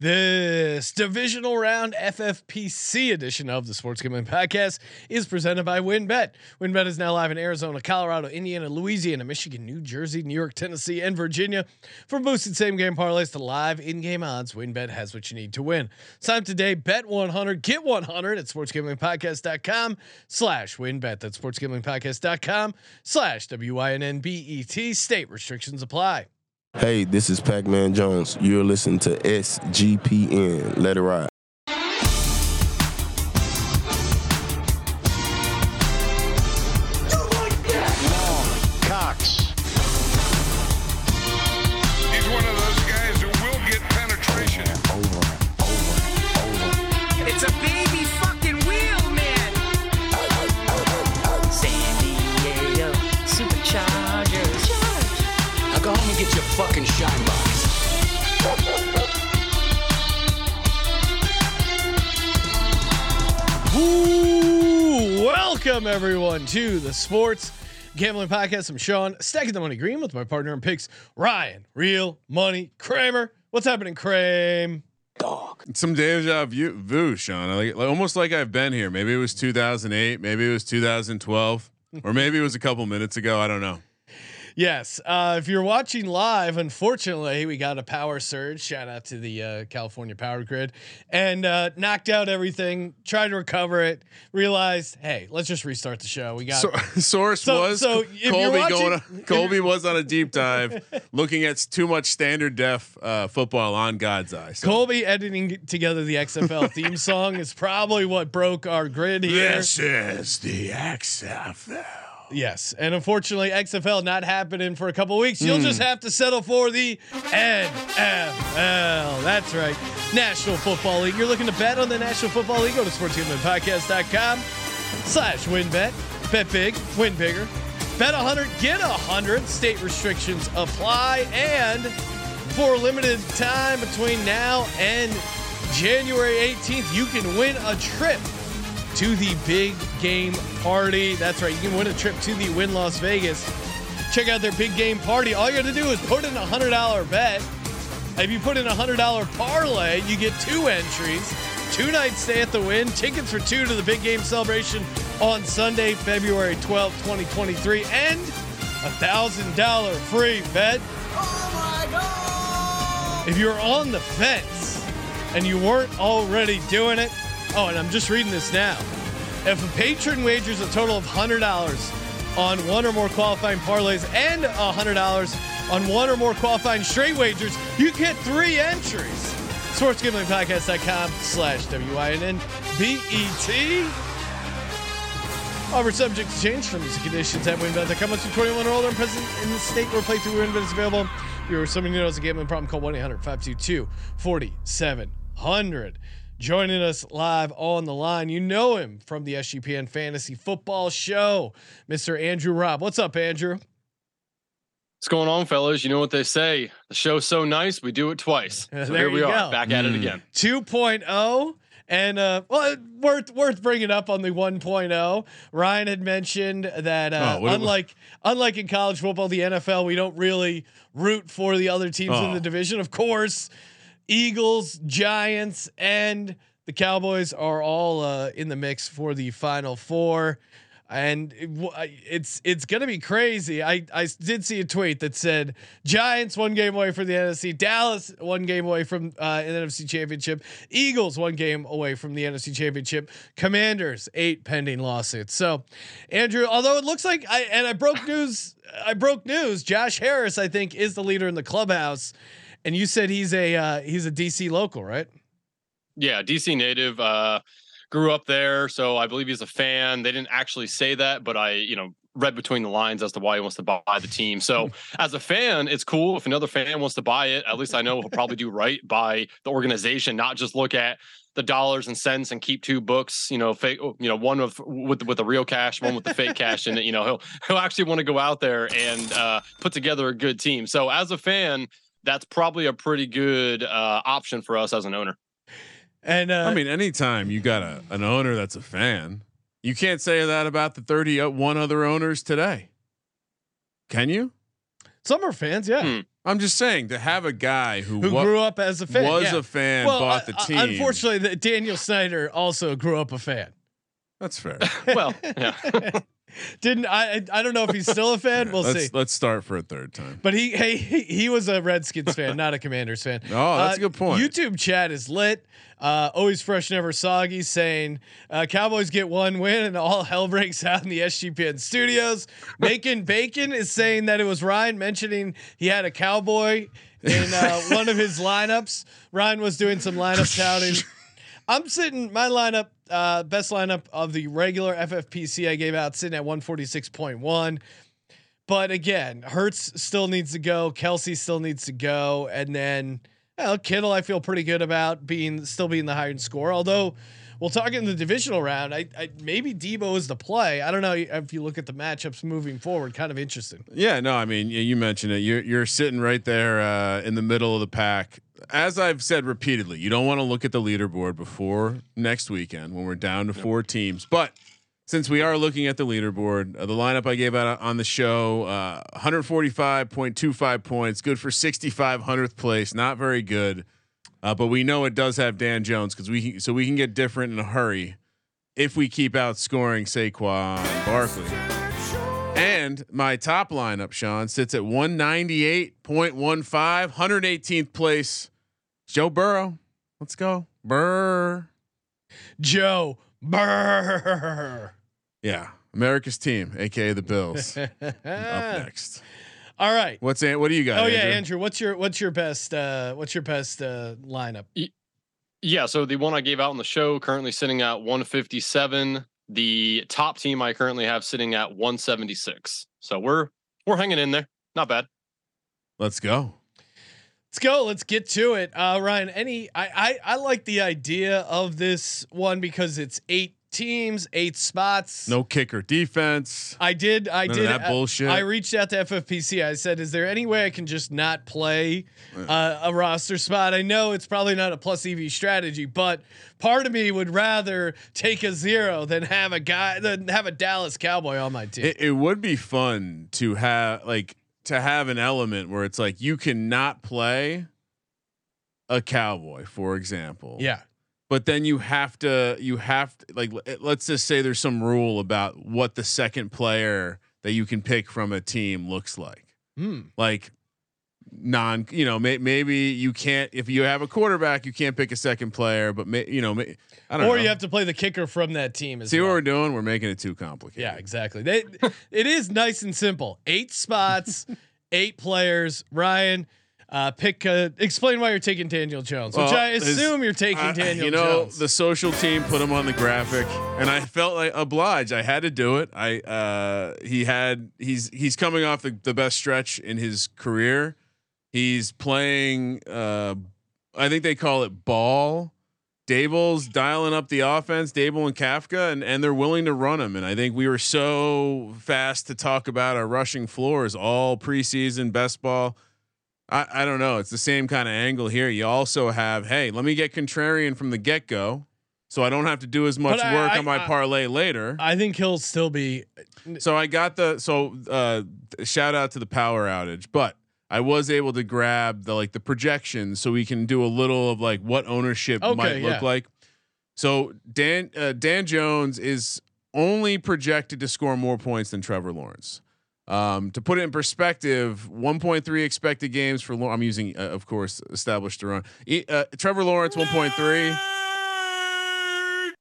This divisional round FFPC edition of the Sports Gambling Podcast is presented by WynnBet. WynnBet is now live in Arizona, Colorado, Indiana, Louisiana, Michigan, New Jersey, New York, Tennessee, and Virginia. From boosted same game parlays to live in game odds, WynnBet has what you need to win. Sign today, bet 100, get 100 at sportsgamblingpodcast.com slash WynnBet. That's sportsgamblingpodcast.com slash W-Y-N-N-B-E-T. State restrictions apply. Hey, this is Pac Man Jones. You're listening to SGPN. Let it ride. To the Sports Gambling Podcast. I'm Sean, stacking the money green with my partner in picks, Ryan, Real Money Kramer. What's happening, Kramer? Dog. Some deja vu, vu Sean. Like, like almost like I've been here. Maybe it was 2008. Maybe it was 2012, or maybe it was a couple minutes ago. I don't know. Yes. Uh, if you're watching live, unfortunately, we got a power surge. Shout out to the uh, California power grid and uh, knocked out everything. Tried to recover it. Realized, hey, let's just restart the show. We got So, source So- was so if you're Colby watching- going. On, Colby was on a deep dive, looking at too much standard def uh, football on God's eye. So. Colby editing together the XFL theme song is probably what broke our grid here. This is the XFL. Yes, and unfortunately, XFL not happening for a couple weeks. You'll hmm. just have to settle for the NFL. That's right, National Football League. You're looking to bet on the National Football League? Go to sportsgamblingpodcast.com slash WynnBet. Bet big, win bigger. Bet 100, get 100. State restrictions apply. And for a limited time between now and January 18th, you can win a trip to the big game party. That's right. You can win a trip to the Wynn Las Vegas. Check out their big game party. All you got to do is put in a hundred dollar bet. If you put in a hundred dollar parlay, you get two entries, two nights stay at the Wynn, tickets for two to the big game celebration on Sunday, February 12th, 2023, and a thousand dollar free bet. If you're on the fence and you weren't already doing it, oh, and I'm just reading this now. If a patron wagers a total of hundred dollars on one or more qualifying parlays and a hundred dollars on one or more qualifying straight wagers, you get three entries. SportsGamblingPodcast.com slash W-I-N-N-B-E-T. Offer subject to change from music conditions at WynnBet.com. Must be 21 or older and present in the state where playthrough WynnBet is available. If you're somebody who knows a gambling problem, call 1-800-522-4700. Joining us live on the line, you know him from the SGPN Fantasy Football Show, Mr. Andrew Robb. What's up, Andrew? What's going on, fellas? You know what they say. The show's so nice, we do it twice. So there here we are, go. back at it again. 2.0 and uh well worth worth bringing up on the 1.0 ryan had mentioned that uh Oh, what- unlike unlike in college football the nfl we don't really root for the other teams in Oh. the division of course eagles giants and the cowboys are all uh in the mix for the final four and it it's it's gonna be crazy. I I did see a tweet that said Giants one game away from the NFC, Dallas one game away from uh, NFC Championship, Eagles one game away from the NFC Championship, Commanders eight pending lawsuits. So, Andrew, although it looks like I and I broke news, I broke news. Josh Harris, I think, is the leader in the clubhouse, and you said he's a uh, he's a DC local, right? Yeah, DC native. Uh, grew up there, so I believe he's a fan. They didn't actually say that, but I, you know, read between the lines as to why he wants to buy the team. So as a fan, it's cool if another fan wants to buy it. At least I know he'll probably do right by the organization, not just look at the dollars and cents and keep two books. You know, fake. You know, one with with with the real cash, one with the fake cash in it. You know, he'll he'll actually want to go out there and uh, put together a good team. So as a fan. That's probably a pretty good uh, option for us as an owner. And uh, I mean, anytime you got a an owner that's a fan, you can't say that about the thirty one other owners today. Can you? some are fans, yeah. Hmm. I'm just saying to have a guy who, Who wa- grew up as a fan? was yeah. a fan, Well, bought the uh, team. Unfortunately, the, Daniel Snyder also grew up a fan. that's fair. Well, yeah. Didn't I? I don't know if he's still a fan. We'll let's see. let's start for a third time. But he, hey, he, he was a Redskins fan, not a Commanders fan. Oh, that's a Uh, good point. YouTube chat is lit. Uh, always fresh, never soggy. Saying uh, Cowboys get one win and all hell breaks out in the SGPN studios. Macon Bacon is saying that it was Ryan mentioning he had a cowboy in uh, one of his lineups. Ryan was doing some lineup touting. I'm sitting my lineup, uh, best lineup of the regular FFPC I gave out, sitting at 146.1. But again, Hurts still needs to go. Kelce still needs to go, and then well, Kittle I feel pretty good about being still being the higher score. Although we'll talk in the divisional round. I, I maybe Debo is the play. I don't know if you look at the matchups moving forward. Kind of interesting. Yeah, no, I mean, you mentioned it. You're you're sitting right there uh, in the middle of the pack. As I've said repeatedly, you don't want to look at the leaderboard before next weekend when we're down to four teams. But since we are looking at the leaderboard, uh, the lineup I gave out on the show, uh, 145.25 points, good for 6500th place, not very good. Uh, but we know it does have Dan Jones because we so we can get different in a hurry if we keep outscoring Saquon Barkley. And my top lineup, Sean, sits at 198.15, 118th place. Joe Burrow. Let's go. Burr. Joe Burr. Yeah. America's team, aka the Bills. Up next. All right. What's An- what do you got? Oh yeah, Andrew? Andrew. What's your what's your best uh what's your best uh lineup? Yeah, so the one I gave out on the show currently sitting at 157. The top team I currently have sitting at 176. So we're we're hanging in there. Not bad. Let's go. Let's go. Let's get to it. Uh Ryan, any I I, I like the idea of this one because it's eight teams, eight spots. No kicker defense. I did. I None did. that uh, bullshit. I reached out to FFPC. I said, "Is there any way I can just not play uh, a roster spot?" I know it's probably not a plus EV strategy, but part of me would rather take a zero than have a guy than have a Dallas Cowboy on my team. It, it would be fun to have like to have an element where it's like you cannot play a cowboy, for example. yeah. But then you have to you have to like let's just say there's some rule about what the second player that you can pick from a team looks like Hmm. like non you know may, maybe you can't if you have a quarterback you can't pick a second player but may, you know may, i don't Or know you have to play the kicker from that team as see well. what we're doing we're making it too complicated Yeah, exactly. They, it is nice and simple. Eight spots, eight players. Ryan, uh, pick. Uh, explain why you're taking Daniel Jones, which Well, I assume you're taking I- Daniel you know Jones. the social team put him on the graphic and i felt like obliged i had to do it i uh he had he's he's coming off the, the best stretch in his career he's playing uh i think they call it ball Daboll's dialing up the offense, Dable and Kafka, and, and they're willing to run him. And I think we were so fast to talk about our rushing floors all preseason, best ball. I, I don't know. It's the same kind of angle here. You also have, hey, let me get contrarian from the get go, so I don't have to do as much But I- work I- on my I- parlay later. I think he'll still be. so I got the so uh, shout out to the power outage, but I was able to grab the like the projections so we can do a little of like what ownership Okay, might look yeah. like. So Dan uh, Dan Jones is only projected to score more points than Trevor Lawrence. Um, to put it in perspective, 1.3 expected games for I'm using, uh, of course, established to run. Uh, Trevor Lawrence 1.3.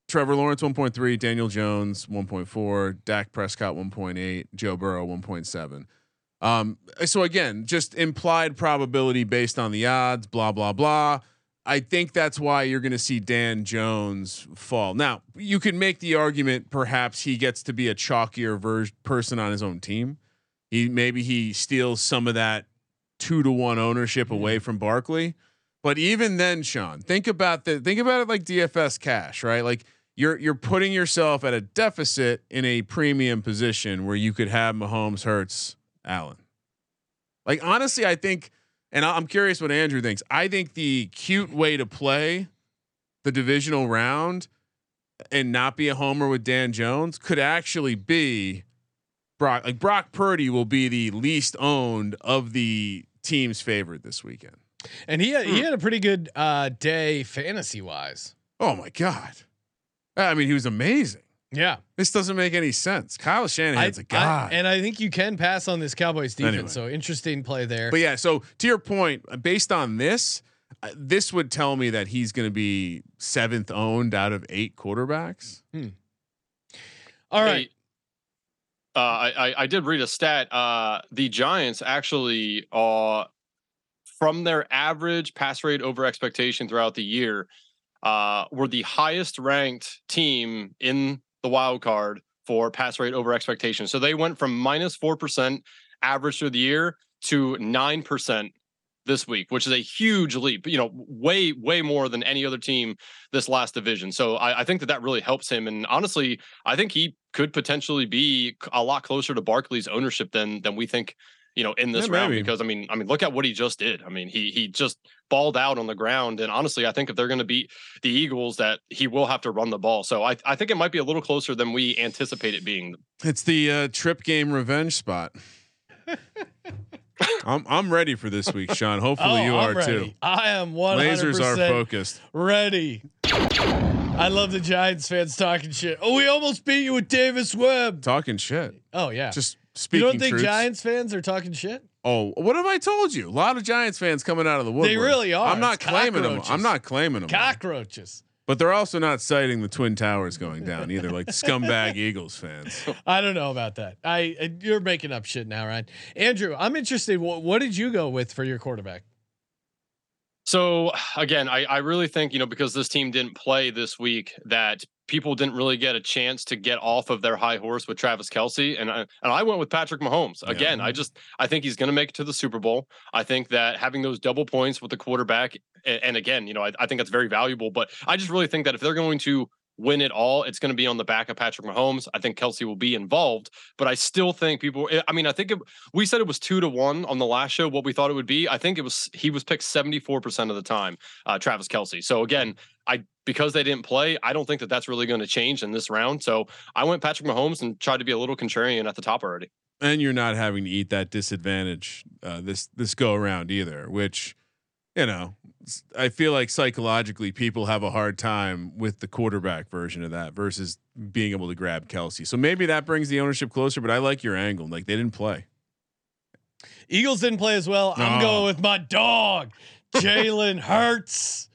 Trevor Lawrence 1.3, Daniel Jones 1.4, Dak Prescott 1.8, Joe Burrow 1.7. Um, so again, just implied probability based on the odds, blah blah blah. I think that's why you're going to see Dan Jones fall. Now, you can make the argument perhaps he gets to be a chalkier ver- person on his own team. He maybe he steals some of that two to one ownership away from Barkley. But even then, Sean, think about the think about it like DFS cash, right? Like you're you're putting yourself at a deficit in a premium position where you could have Mahomes, Hurts, Allen. Like honestly, I think, and I'm curious what Andrew thinks. I think the cute way to play the divisional round and not be a homer with Dan Jones could actually be Brock. Like Brock Purdy will be the least owned of the teams favored this weekend. And he had, Hmm. he had a pretty good uh, day fantasy wise. Oh my god! I mean, he was amazing. Yeah, This doesn't make any sense. Kyle Shanahan's a I- god. and I think you can pass on this Cowboys defense. Anyway. So interesting play there. But yeah, so to your point, uh, based on this, uh, this would tell me that he's going to be seventh owned out of eight quarterbacks. All right. Hey, uh, I, I did read a stat. Uh, the Giants actually are from their average pass rate over expectation throughout the year, uh, were the highest ranked team in the wild card for pass rate over expectation. So they went from minus minus four percent average through the year to nine percent this week, which is a huge leap. You know, way way more than any other team this last division. So I, I think that that really helps him. And honestly, I think he could potentially be a lot closer to Barkley's ownership than than we think. You know, in this Yeah, round, maybe. because I mean, I mean, look at what he just did. I mean, he he just balled out on the ground, and honestly, I think if they're going to beat the Eagles, that he will have to run the ball. So I I think it might be a little closer than we anticipate it being. It's the uh, trip game revenge spot. I'm I'm ready for this week, Sean. Hopefully Oh, you I'm are ready. too. I am one hundred Lasers are focused. ready. I love the Giants fans talking shit. Oh, we almost beat you with Davis Webb. Talking shit. Oh yeah. Just speaking. you don't think truths. Giants fans are talking shit? Oh, what have I told you? A lot of Giants fans coming out of the woodwork. They really are. I'm not It's claiming them. I'm not claiming them. Cockroaches. But they're also not citing the twin towers going down either, like scumbag Eagles fans. I don't know about that. I you're making up shit now, right? Andrew, I'm interested. What, what did you go with for your quarterback? So again, I, I really think, you know, because this team didn't play this week, that people didn't really get a chance to get off of their high horse with Travis Kelce. And I, and I went with Patrick Mahomes. Again, I mm-hmm. just I think he's gonna make it to the Super Bowl. I think that having those double points with the quarterback, and, and again, you know, I, I think that's very valuable. But I just really think that if they're going to win it all, it's going to be on the back of Patrick Mahomes. I think Kelce will be involved, but I still think people. I mean, I think it, we said it was two to one on the last show. What we thought it would be, I think it was he was picked seventy four percent of the time, uh, Travis Kelce. So again, I because they didn't play, I don't think that that's really going to change in this round. So I went Patrick Mahomes and tried to be a little contrarian at the top already. and you're not having to eat that disadvantage uh, this this go around either. Which, you know, I feel like psychologically people have a hard time with the quarterback version of that versus being able to grab Kelce. So maybe that brings the ownership closer. But I like your angle. Like they didn't play. Eagles didn't play as well. I'm going with my dog, Jalen Hurts.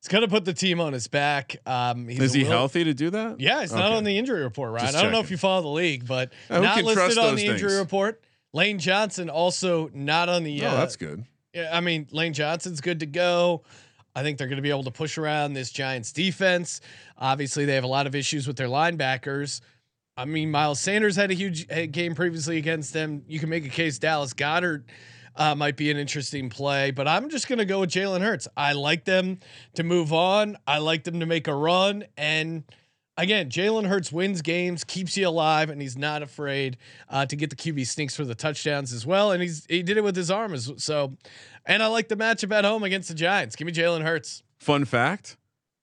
He's gonna put the team on his back. Um, he's Is he will- healthy to do that? Yeah, he's not on the injury report, Ryan. Just I don't know if you follow the league, but Uh, not listed on the injury report. Lane Johnson also not on the. Oh, uh, that's good. Yeah, I mean, Lane Johnson's good to go. I think they're going to be able to push around this Giants defense. Obviously, they have a lot of issues with their linebackers. I mean, Miles Sanders had a huge uh, game previously against them. You can make a case Dallas Goedert uh, might be an interesting play, but I'm just going to go with Jalen Hurts. I like them to move on. I like them to make a run. And again, Jalen Hurts wins games, keeps you alive, and he's not afraid uh, to get the QB sneaks for the touchdowns as well. And he's he did it with his arm as so. And I like the matchup at home against the Giants. Give me Jalen Hurts. Fun fact: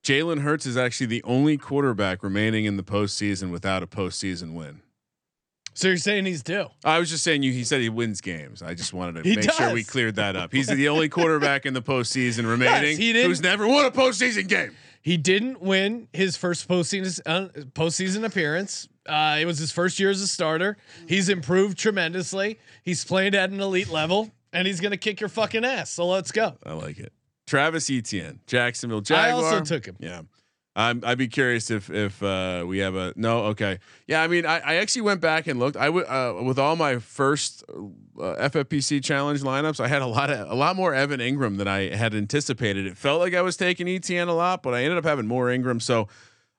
Jalen Hurts is actually the only quarterback remaining in the postseason without a postseason win. So you're saying he's due? I was just saying you. He said he wins games. I just wanted to He make sure we cleared that up. He's the only quarterback in the postseason remaining he who's never won a postseason game. He didn't win his first postseason uh, postseason appearance. Uh, it was his first year as a starter. He's improved tremendously. He's played at an elite level, and he's gonna kick your fucking ass. So let's go. I like it. Travis Etienne, Jacksonville I also took him. Yeah. I'm, I'd be curious if if uh, we have a no. Okay, yeah. I mean, I, I actually went back and looked. I would uh, with all my first uh, FFPC challenge lineups. I had a lot of a lot more Evan Engram than I had anticipated. It felt like I was taking ETN a lot, but I ended up having more Engram. So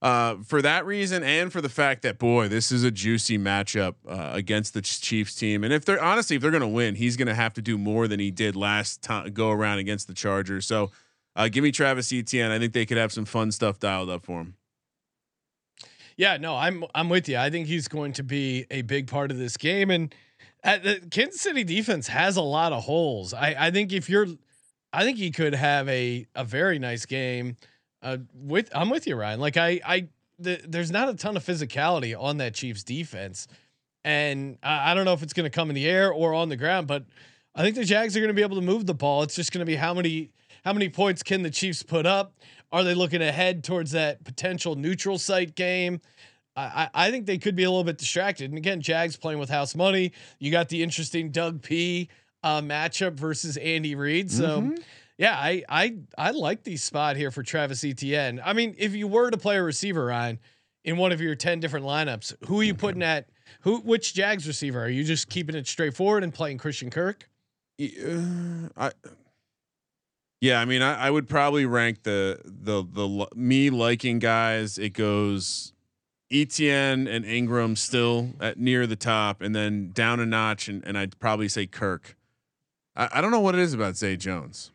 uh, for that reason, and for the fact that boy, this is a juicy matchup uh, against the Chiefs team. And if they're honestly, if they're going to win, he's going to have to do more than he did last time go around against the Chargers. So. Uh, give me Travis Etienne. I think they could have some fun stuff dialed up for him. Yeah, no, I'm I'm with you. I think he's going to be a big part of this game, and at the Kansas City defense has a lot of holes. I I think if you're, I think he could have a a very nice game. Uh, with I'm with you, Ryan. Like I I the, there's not a ton of physicality on that Chiefs defense, and I, I don't know if it's going to come in the air or on the ground, but I think the Jags are going to be able to move the ball. It's just going to be how many how many points can the Chiefs put up? Are they looking ahead towards that potential neutral site game? I, I think they could be a little bit distracted. And again, Jags playing with house money. You got the interesting Doug P uh, matchup versus Andy Reid. So yeah, I I I like the spot here for Travis Etienne. I mean, if you were to play a receiver, Ryan, in one of your ten different lineups, who are you putting at? Who which Jags receiver are you just keeping it straightforward and playing Christian Kirk? Uh, I, yeah, I mean, I, I would probably rank the the the me liking guys. It goes Etn and Engram still at near the top, and then down a notch, and, and I'd probably say Kirk. I, I don't know what it is about Zay Jones.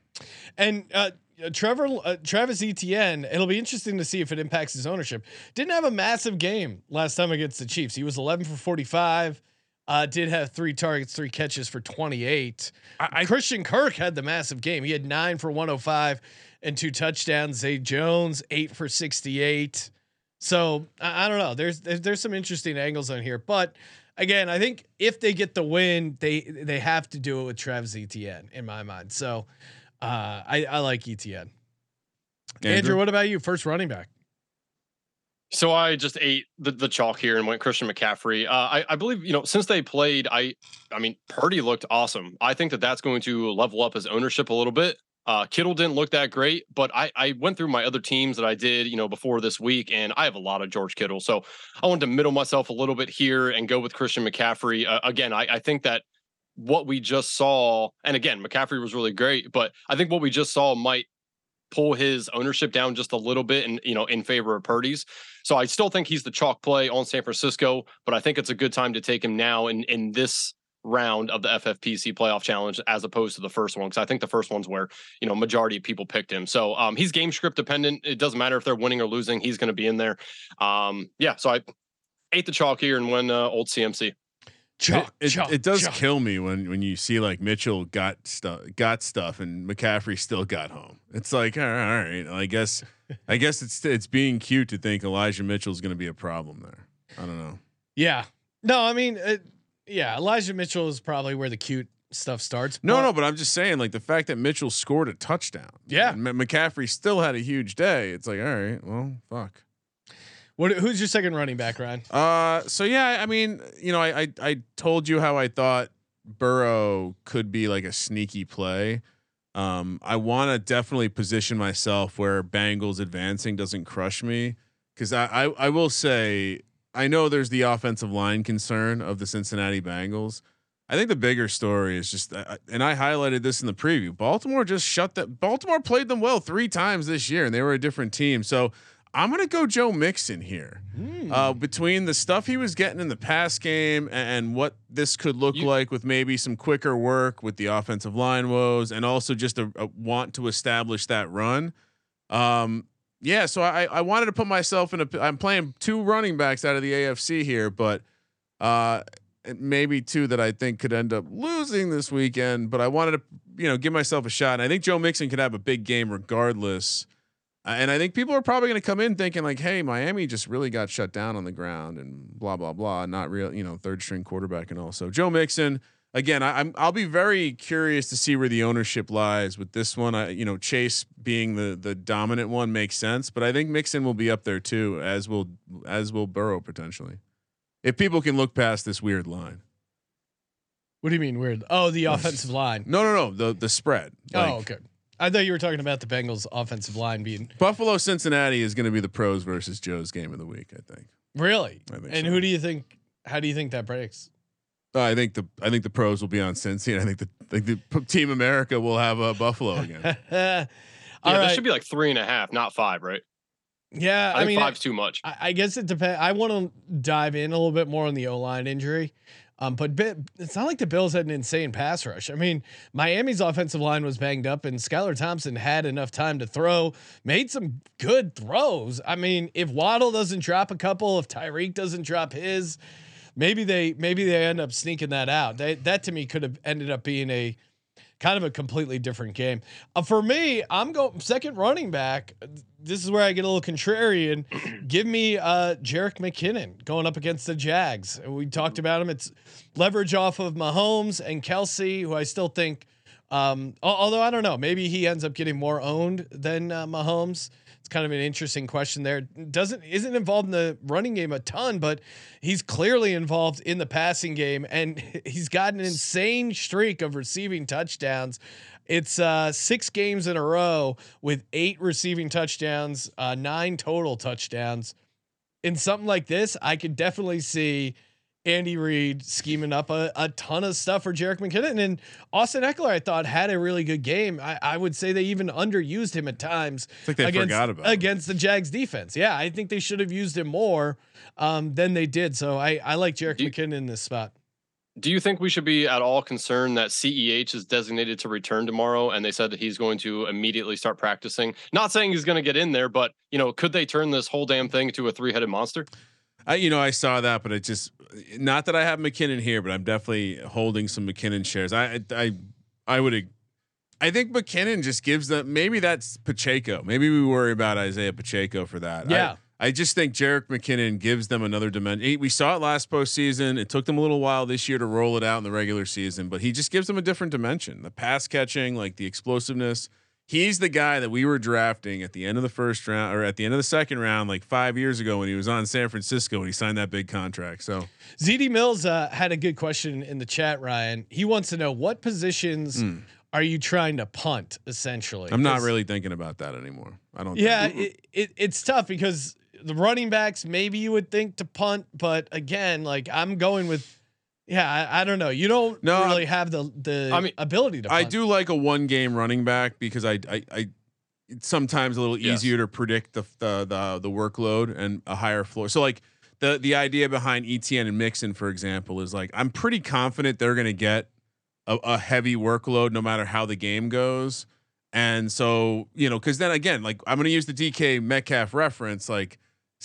And uh, uh, Trevor uh, Travis Etienne, it'll be interesting to see if it impacts his ownership. Didn't have a massive game last time against the Chiefs. He was 11 for 45. Uh, did have three targets, three catches for 28. I, I Christian Kirk had the massive game. He had nine for 105 and two touchdowns. Zay Jones eight for 68. So I, I don't know. There's, there's there's some interesting angles on here, but again, I think if they get the win, they they have to do it with Travis Etienne in my mind. So uh, I I like Etienne. Andrew. what about you? First running back. So I just ate the, the chalk here and went Christian McCaffrey. Uh, I, I believe you know since they played, I I mean Purdy looked awesome. I think that that's going to level up his ownership a little bit. Uh, Kittle didn't look that great, but I I went through my other teams that I did you know before this week, and I have a lot of George Kittle. So I wanted to middle myself a little bit here and go with Christian McCaffrey. Uh, again, I, I think that what we just saw, and again McCaffrey was really great, but I think what we just saw might pull his ownership down just a little bit and you know in favor of Purdy's. So I still think he's the chalk play on San Francisco, but I think it's a good time to take him now in in this round of the FFPC playoff challenge as opposed to the first one because I think the first one's where you know majority of people picked him. So um he's game script dependent. It doesn't matter if they're winning or losing, he's going to be in there. Um yeah, so I ate the chalk here and went uh, old CMC. Chalk, it, chalk, it does chalk. kill me when when you see like Mitchell got stuff got stuff and McCaffrey still got home. It's like all right, all right. I guess I guess it's it's being cute to think Elijah Mitchell's going to be a problem there. I don't know. Yeah. No, I mean, uh, yeah, Elijah Mitchell is probably where the cute stuff starts. No, but- no, but I'm just saying like the fact that Mitchell scored a touchdown. Yeah. and McCaffrey still had a huge day. It's like all right, well, fuck. What? Who's your second running back, Ryan? Uh, so yeah, I mean, you know, I, I I told you how I thought Burrow could be like a sneaky play. Um, I want to definitely position myself where Bengals advancing doesn't crush me because I, I I will say I know there's the offensive line concern of the Cincinnati Bengals. I think the bigger story is just, uh, and I highlighted this in the preview. Baltimore just shut that. Baltimore played them well three times this year, and they were a different team. So I'm gonna go Joe Mixon here. Uh, between the stuff he was getting in the pass game and, and what this could look You- like with maybe some quicker work with the offensive line woes, and also just a, a want to establish that run. Um, yeah, so I I wanted to put myself in a. I'm playing two running backs out of the AFC here, but uh, maybe two that I think could end up losing this weekend. But I wanted to you know give myself a shot, and I think Joe Mixon could have a big game regardless. Uh, and I think people are probably going to come in thinking like, "Hey, Miami just really got shut down on the ground and blah blah blah." Not real, you know, third string quarterback and all. So Joe Mixon again. I, I'm I'll be very curious to see where the ownership lies with this one. I, you know, Chase being the the dominant one makes sense, but I think Mixon will be up there too, as will as will Burrow potentially, if people can look past this weird line. What do you mean weird? Oh, the offensive line. No, no, no, the the spread. Like, oh, okay. I thought you were talking about the Bengals offensive line being Buffalo Cincinnati is going to be the pros versus Joe's game of the week. I think. really. I think And so. who do you think? How do you think that breaks? Uh, I think the I think the pros will be on Cincy, and I think the I think the Team America will have uh, Buffalo again. All Yeah, right. this should be like three and a half, not five, right? yeah, I, I, think mean, five's too much. I, I guess it depends. I want to dive in a little bit more on the O line injury. Um, but Bi- it's not like the Bills had an insane pass rush. I mean, Miami's offensive line was banged up, and Skylar Thompson had enough time to throw, made some good throws. I mean, if Waddle doesn't drop a couple, if Tyreek doesn't drop his, maybe they maybe they end up sneaking that out. They, that to me could have ended up being a kind of a completely different game. Uh, for me, I'm going second running back. This is where I get a little contrarian. Give me uh, Jerick McKinnon going up against the Jags. We talked about him. It's leverage off of Mahomes and Kelce, who I still think. Um, although I don't know, maybe he ends up getting more owned than uh, Mahomes. It's kind of an interesting question there. Doesn't isn't involved in the running game a ton, but he's clearly involved in the passing game, and he's got an insane streak of receiving touchdowns. It's uh, six games in a row with eight receiving touchdowns, uh, nine total touchdowns. In something like this, I could definitely see Andy Reid scheming up a, a ton of stuff for Jerick McKinnon and Austin Ekeler. I thought had a really good game. I, I would say they even underused him at times It's like they against forgot about against the Jags defense. Yeah, I think they should have used him more um, than they did. So I I like Jerick McKinnon in this spot. Do you think we should be at all concerned that CEH is designated to return tomorrow and they said that he's going to immediately start practicing? Not saying he's going to get in there, but you know, could they turn this whole damn thing to a three-headed monster? I, you know, I saw that, but it just not that I have McKinnon here, but I'm definitely holding some McKinnon shares. I, I, I would, I think McKinnon just gives them. Maybe that's Pacheco. Maybe we worry about Isaiah Pacheco for that. Yeah. I, I just think Jerick McKinnon gives them another dimension. We saw it last postseason. It took them a little while this year to roll it out in the regular season, but he just gives them a different dimension. The pass catching, like the explosiveness. He's the guy that we were drafting at the end of the first round or at the end of the second round, like five years ago when he was on San Francisco and he signed that big contract. So ZD Mills uh, had a good question in the chat, Ryan. He wants to know what positions are you trying to punt essentially? I'm not really thinking about that anymore. I don't. Yeah, think. it, it, it's tough because the running backs maybe you would think to punt, but again, like I'm going with. Yeah, I, I don't know. You don't No, really have the the I mean, ability to. I do like a one game running back because I I, I it's sometimes a little Yes. easier to predict the, the the the workload and a higher floor. So like the the idea behind ETN and Mixon, for example, is like I'm pretty confident they're gonna get a, a heavy workload no matter how the game goes. And so you know, because then again, like I'm gonna use the DK Metcalf reference, like.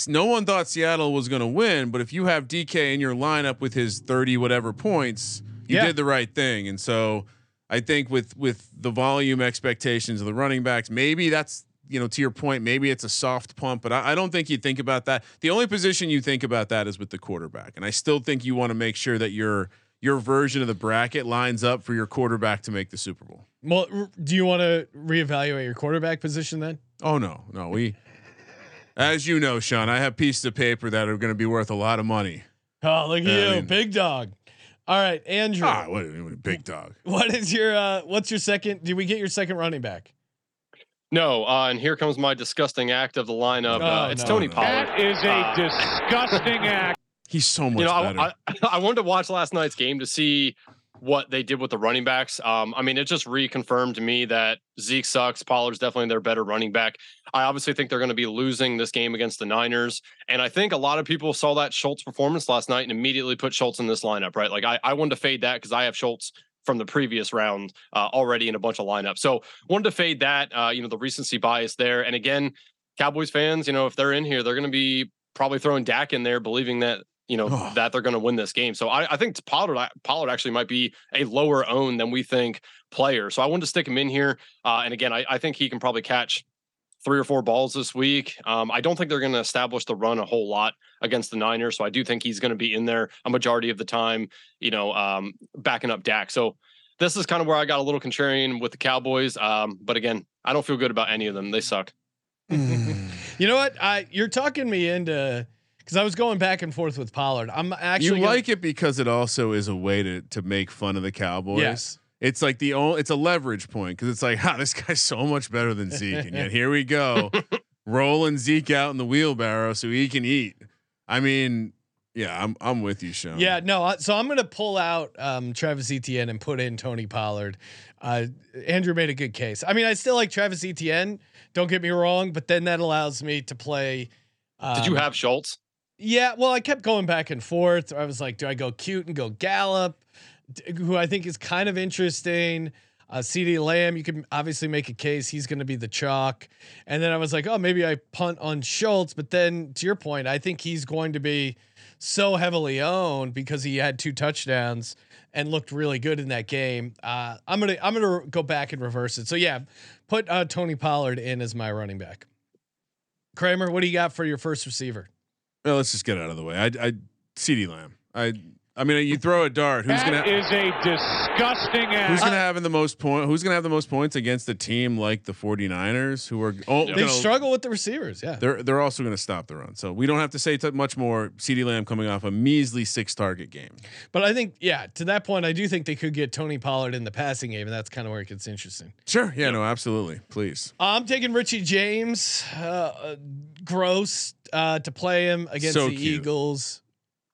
No one thought Seattle was going to win, but if you have DK in your lineup with his 30 whatever points, you Yeah. did the right thing. And so I think with with the volume expectations of the running backs, maybe that's you know to your point, maybe it's a soft pump, but I, I don't think you think about that. The only position you think about that is with the quarterback, and I still think you want to make sure that your your version of the bracket lines up for your quarterback to make the Super Bowl. Well, r- do you want to reevaluate your quarterback position then? Oh no, no, we. As you know, Sean, I have pieces of paper that are going to be worth a lot of money. Oh, look at Yeah, I you, mean- big dog. All right, Andrew. Ah, what, what big dog. What is your uh what's your second? Did we get your second running back? No, uh, and here comes my disgusting act of the lineup. Oh, uh, it's no. Tony That Pollard. is a Uh, disgusting act. He's so much you know, better. I, I, I wanted to watch last night's game to see what they did with the running backs. Um, I mean, it just reconfirmed to me that Zeke sucks. Pollard's definitely their better running back. I obviously think they're going to be losing this game against the Niners. And I think a lot of people saw that Schultz performance last night and immediately put Schultz in this lineup, right? Like I, I wanted to fade that because I have Schultz from the previous round uh, already in a bunch of lineups. So wanted to fade that, uh, you know, the recency bias there. And again, Cowboys fans, you know, if they're in here, they're going to be probably throwing Dak in there, believing that you know Oh. that they're going to win this game. So I, I think Pollard Pollard actually might be a lower own than we think player. So I wanted to stick him in here. Uh, and again, I, I think he can probably catch three or four balls this week. Um, I don't think they're going to establish the run a whole lot against the Niners. So I do think he's going to be in there a majority of the time. You know, um, backing up Dak. So this is kind of where I got a little contrarian with the Cowboys. Um, but again, I don't feel good about any of them. They suck. You know what? I you're talking me into because I was going back and forth with Pollard. I'm actually you gonna- like it because it also is a way to to make fun of the Cowboys. Yes. It's like the only it's a leverage point because it's like, ha, this guy's so much better than Zeke, and yet here we go, rolling Zeke out in the wheelbarrow so he can eat. I mean, yeah, I'm I'm with you, Sean. Yeah, no. So I'm gonna pull out um, Travis Etienne and put in Tony Pollard. Uh, Andrew made a good case. I mean, I still like Travis Etienne. Don't get me wrong, but then that allows me to play. Um, Did you have Schultz? Yeah, well, I kept going back and forth. I was like, do I go cute and go Gallup, who I think is kind of interesting. Uh, CeeDee Lamb, you can obviously make a case he's going to be the chalk. And then I was like, oh, maybe I punt on Schultz. But then to your point, I think he's going to be so heavily owned because he had two touchdowns and looked really good in that game. Uh, I'm gonna I'm gonna go back and reverse it. So yeah, put uh, Tony Pollard in as my running back. Kramer, what do you got for your first receiver? Well, let's just get out of the way. I, I CeeDee Lamb. I, I mean, you throw a dart. Who's gonna? is a disgusting Who's gonna have the most point? Who's gonna have the most points against a team like the 49ers, who are oh, They gonna- struggle with the receivers. Yeah. They're they're also going to stop the run. So we don't have to say t- much more. CeeDee Lamb coming off a measly six target game. But I think, yeah, to that point, I do think they could get Tony Pollard in the passing game, and that's kind of where it gets interesting. Sure. Yeah. No. Absolutely. Please. I'm taking Richie James, uh, uh, gross, uh, to play him against So the cute. Eagles.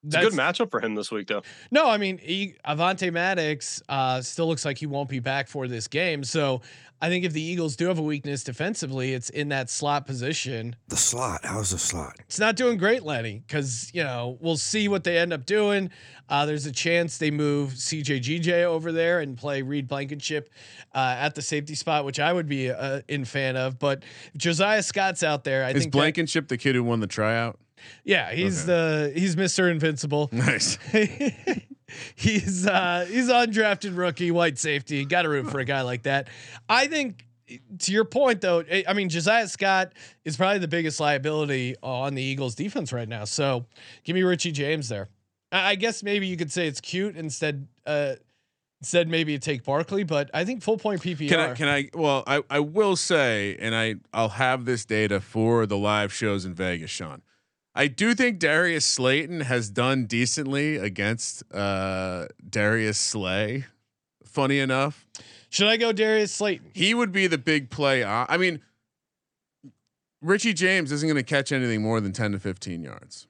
It's a good matchup for him this week, though. No, I mean, he, Avonte Maddox uh, still looks like he won't be back for this game. So I think if the Eagles do have a weakness defensively, it's in that slot position. The slot. How's the slot? It's not doing great, Lenny, because you know we'll see what they end up doing. Uh, there's a chance they move CJGJ over there and play Reed Blankenship uh, at the safety spot, which I would be uh, in fan of. But Josiah Scott's out there. I Is think that- Blankenship the kid who won the tryout? Yeah, he's the he's Mister Invincible. Nice. he's uh he's undrafted rookie white safety. Got to root for a guy like that. I think to your point though, I I mean Josiah Scott is probably the biggest liability on the Eagles defense right now. So give me Richie James there. I I guess maybe you could say it's cute instead. Uh, instead maybe you take Barkley, but I think full point PPR. Can I? Can I? Well, I I will say, and I I'll have this data for the live shows in Vegas, Sean. I do think Darius Slayton has done decently against uh, Darius Slay. Funny enough, Should I go Darius Slayton? he would be the big play. uh, I mean, Richie James isn't going to catch anything more than ten to fifteen yards.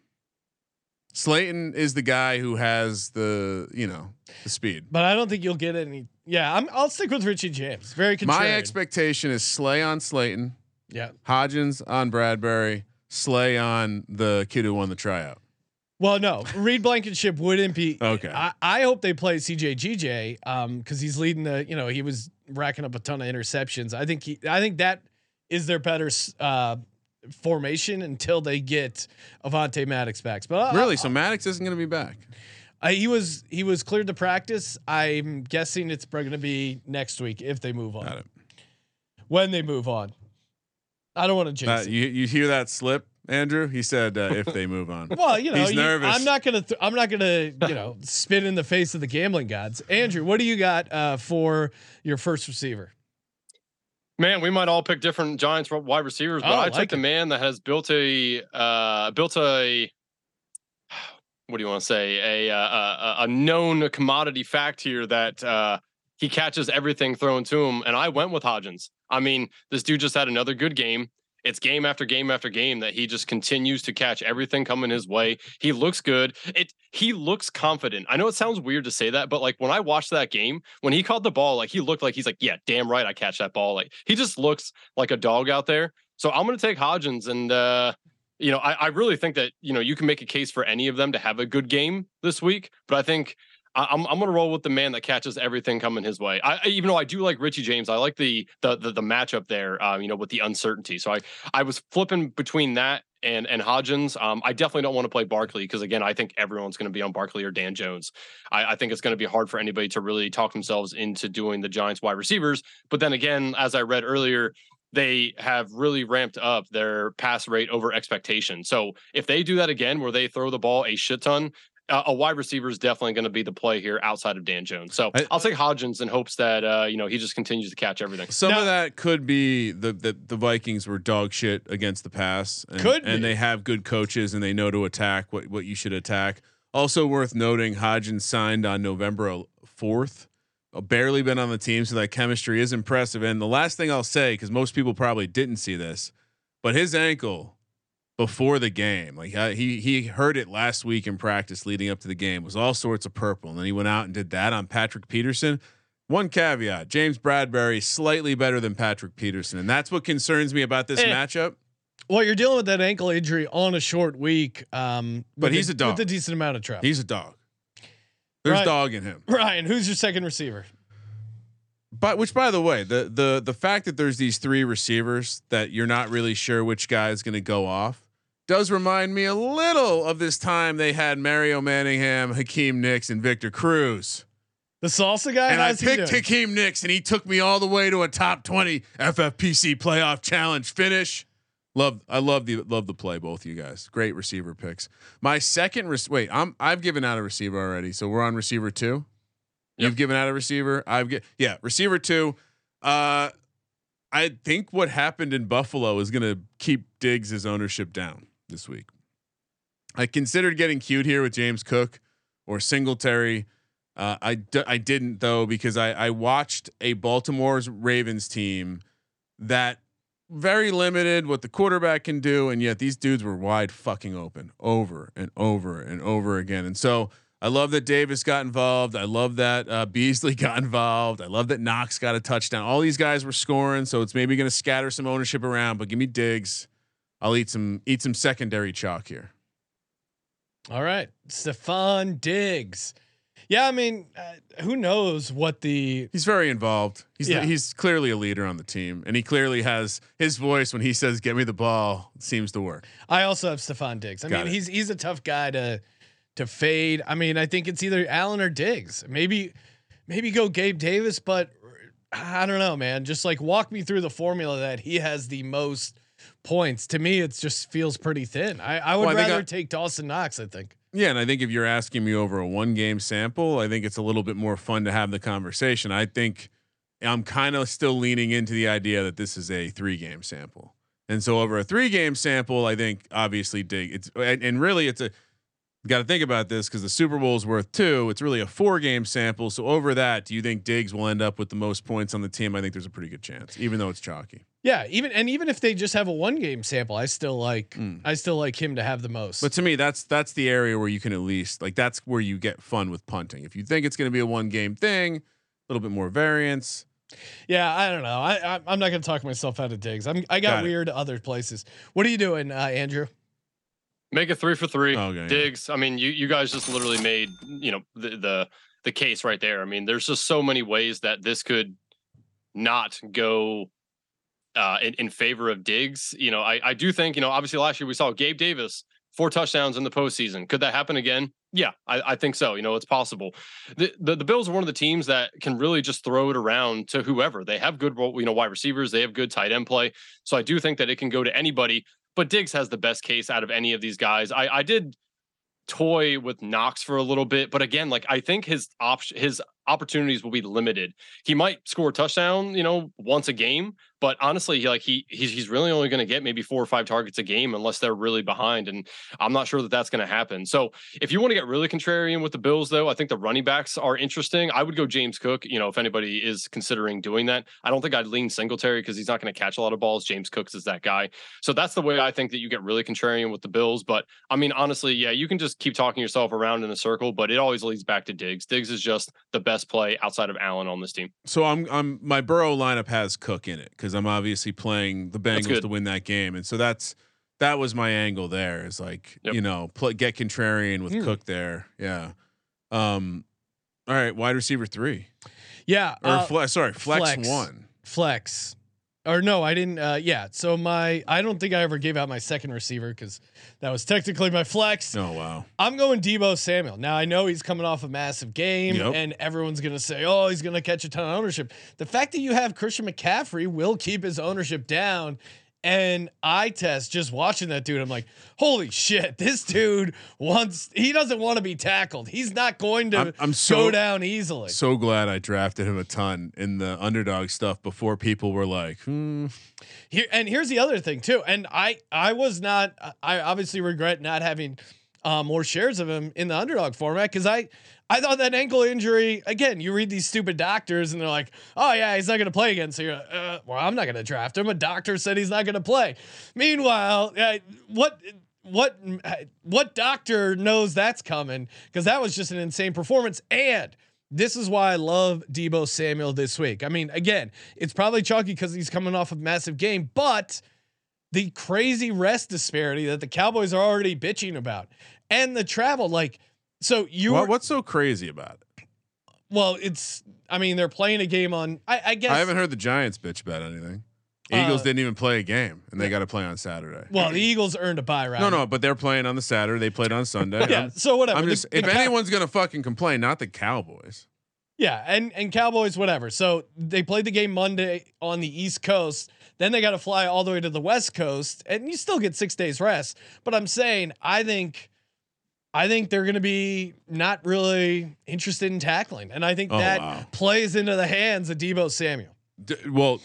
Slayton is the guy who has the you know the speed. But I don't think you'll get any. Yeah, I'm, I'll stick with Richie James. Very contrarian. My expectation is Slay on Slayton. Yeah. Hodgins on Bradberry, Slay on the kid who won the tryout. Well, no, Reed Blankenship wouldn't be. Okay. I, I hope they play CJ GJ um because he's leading the. You know, he was racking up a ton of interceptions. I think he. I think that is their better uh formation until they get Avonte Maddox back. But I- Really? So Maddox isn't going to be back. I, he was he was cleared to practice. I'm guessing it's going to be next week if they move on. Got it. When they move on. I don't want to jinx Uh, it. you you hear that slip, Andrew? He said uh, if they move on. Well, you know, He's you- nervous. I'm not gonna. Th- I'm not gonna. You know, spit in the face of the gambling gods. Andrew, what do you got uh, for your first receiver? Man, we might all pick different Giants wide receivers, but Oh, I like took the man that has built a uh, built a what do you want to say a, uh, a a known commodity fact here that uh, he catches everything thrown to him, and I went with Hodgins. I mean, this dude just had another good game. It's game after game after game that he just continues to catch everything coming his way. He looks good. It he looks confident. I know it sounds weird to say that, but like when I watched that game, when he caught the ball, like he looked like he's like, yeah, damn right, I catch that ball. Like he just looks like a dog out there. So I'm gonna take Hodgins, and uh, you know, I, I really think that you know you can make a case for any of them to have a good game this week, but I think. I'm I'm gonna roll with the man that catches everything coming his way. I, I- even though I do like Richie James, I like the the the, the matchup there. Um, you know, with the uncertainty. So I I was flipping between that and and Hodgins. Um, I definitely don't want to play Barkley because again, I think everyone's going to be on Barkley or Dan Jones. I, I think it's going to be hard for anybody to really talk themselves into doing the Giants wide receivers. But then again, as I read earlier, they have really ramped up their pass rate over expectation. So if they do that again, where they throw the ball a shit ton. Uh, a wide receiver is definitely going to be the play here outside of Dan Jones. So I- I'll take Hodgins in hopes that uh, you know he just continues to catch everything. Some Now- of that could be the, the the Vikings were dog shit against the pass, and, Could and be. they have good coaches and they know to attack what what you should attack. Also worth noting, Hodgins signed on November fourth. Barely been on the team, so that chemistry is impressive. And the last thing I'll say, because most people probably didn't see this, but his ankle before the game, like he he heard it last week in practice leading up to the game, was all sorts of purple, and then he went out and did that on Patrick Peterson. One caveat: James Bradberry slightly better than Patrick Peterson, and that's what concerns me about this Eh. matchup. Well, you're dealing with that ankle injury on a short week. Um, But he's a dog. with a decent amount of trust. He's a dog. There's Right. dog in him. Ryan, who's your second receiver? But which, by the way, the the the fact that there's these three receivers that you're not really sure which guy is going to go off does remind me a little of this time they had Mario Manningham, Hakeem Nicks, and Victor Cruz. The salsa guy. And I how's he picked? Hakeem Nicks, and he took me all the way to a top twenty FFPC playoff challenge finish. Love, I love the love the play, both you guys. Great receiver picks. My second, res- wait, I'm I've given out a receiver already, so we're on receiver two. You've given out a receiver. I've get yeah, receiver two. Uh, I think what happened in Buffalo is going to keep Diggs' ownership down this week. I considered getting cute here with James Cook or Singletary. Uh, I d- I didn't though because I I watched a Baltimore's Ravens team that very limited what the quarterback can do, and yet these dudes were wide fucking open over and over and over again. And so I love that Davis got involved. I love that uh, Beasley got involved. I love that Knox got a touchdown. All these guys were scoring, so it's maybe going to scatter some ownership around. But give me Diggs. I'll eat some eat some secondary chalk here. All right, Stefon Diggs. Yeah, I mean, uh, who knows what the He's very involved. He's Yeah. he's clearly a leader on the team, and he clearly has his voice when he says "Get me the ball." Seems to work. I also have Stefon Diggs. I Got mean, it. he's he's a tough guy to to fade. I mean, I think it's either Allen or Diggs. Maybe maybe go Gabe Davis, but I don't know, man. Just like walk me through the formula that he has the most points. To me, it just feels pretty thin. I, I would Well, I rather I- take Dawson Knox. I think. Yeah, and I think if you're asking me over a one game sample, I think it's a little bit more fun to have the conversation. I think I'm kind of still leaning into the idea that this is a three game sample. And so over a three game sample, I think obviously dig it's and, and really it's a got to think about this because the Super Bowl is worth two. It's really a four game sample. So over that, do you think Diggs will end up with the most points on the team? I think there's a pretty good chance, even though it's chalky. Yeah, even and even if they just have a one game sample, I still like Mm. I still like him to have the most. But to me, that's that's the area where you can at least like that's where you get fun with punting. If you think it's going to be a one game thing, a little bit more variance. yeah, I don't know. I, I I'm not gonna talk myself out of Diggs. I'm I got, Got it. weird other places. What are you doing, uh, Andrew? Make it three for three. Okay, yeah. Diggs. I mean, you you guys just literally made you know the the the case right there. I mean, there's just so many ways that this could not go uh, in, in favor of Diggs. You know, I I do think you know obviously last year we saw Gabe Davis four touchdowns in the postseason. Could that happen again? Yeah, I, I think so. You know, it's possible. The, the the Bills are one of the teams that can really just throw it around to whoever. They have good, you know, wide receivers. They have good tight end play. So I do think that it can go to anybody. But Diggs has the best case out of any of these guys. I I did toy with Knox for a little bit, but again, like I think his option his opportunities will be limited. He might score a touchdown, you know, once a game, but honestly, like he he's, he's really only going to get maybe four or five targets a game unless they're really behind, and I'm not sure that that's going to happen. So if you want to get really contrarian with the Bills, though, I think the running backs are interesting. I would go James Cook. You know, if anybody is considering doing that, I don't think I'd lean Singletary because he's not going to catch a lot of balls. James Cooks is that guy. So that's the way I think that you get really contrarian with the Bills. But I mean, honestly, yeah, you can just keep talking yourself around in a circle, but it always leads back to Diggs. Diggs is just the best play outside of Allen on this team. So I'm I'm my Burrow lineup has Cook in it because I'm obviously playing the Bengals to win that game, and so that's that was my angle there. Is like Yep. you know pl- get contrarian with Hmm. Cook there. Yeah. Um. All right, wide receiver three Yeah, or uh, fle- sorry flex, flex. one. flex or no i didn't uh yeah so my i don't think i ever gave out my second receiver because that was technically my flex Oh wow. i'm going deebo samuel now i know he's coming off a massive game Yep. and everyone's gonna say oh he's gonna catch a ton of ownership the fact that you have christian mccaffrey will keep his ownership down and I test just watching that dude. I'm like, holy shit, this dude wants, he doesn't want to be tackled. He's not going to I'm- I'm so- go down easily. So glad I drafted him a ton in the underdog stuff before people were like, hmm. Here and here's the other thing too. And I I was not I obviously regret not having uh, more shares of him in the underdog format because I I thought that ankle injury again. You read these stupid doctors and they're like, oh yeah, he's not going to play again. So you're uh, well, I'm not going to draft him. A doctor said he's not going to play. Meanwhile, uh, what? What what doctor knows that's coming? Because that was just an insane performance. And this is why I love Deebo Samuel this week. I mean, again, it's probably chalky because he's coming off a massive game, but the crazy rest disparity that the Cowboys are already bitching about, and the travel, like, so you What, were what's so crazy about it? well, it's. I mean, they're playing a game on. I, I guess. I haven't heard the Giants bitch about anything. Uh, Eagles didn't even play a game, and they got to play on Saturday. Well, the Eagles earned a bye round. no, no, but they're playing on the Saturday. They played on Sunday. Yeah. I'm, So whatever. I'm just the if Cow- anyone's gonna fucking complain, not the Cowboys. Yeah, and and Cowboys, whatever. So they played the game Monday on the East Coast. Then they got to fly all the way to the West Coast, and you still get six days rest. But I'm saying, I think, I think they're going to be not really interested in tackling, and I think Oh, that wow. plays into the hands of Deebo Samuel. D- well,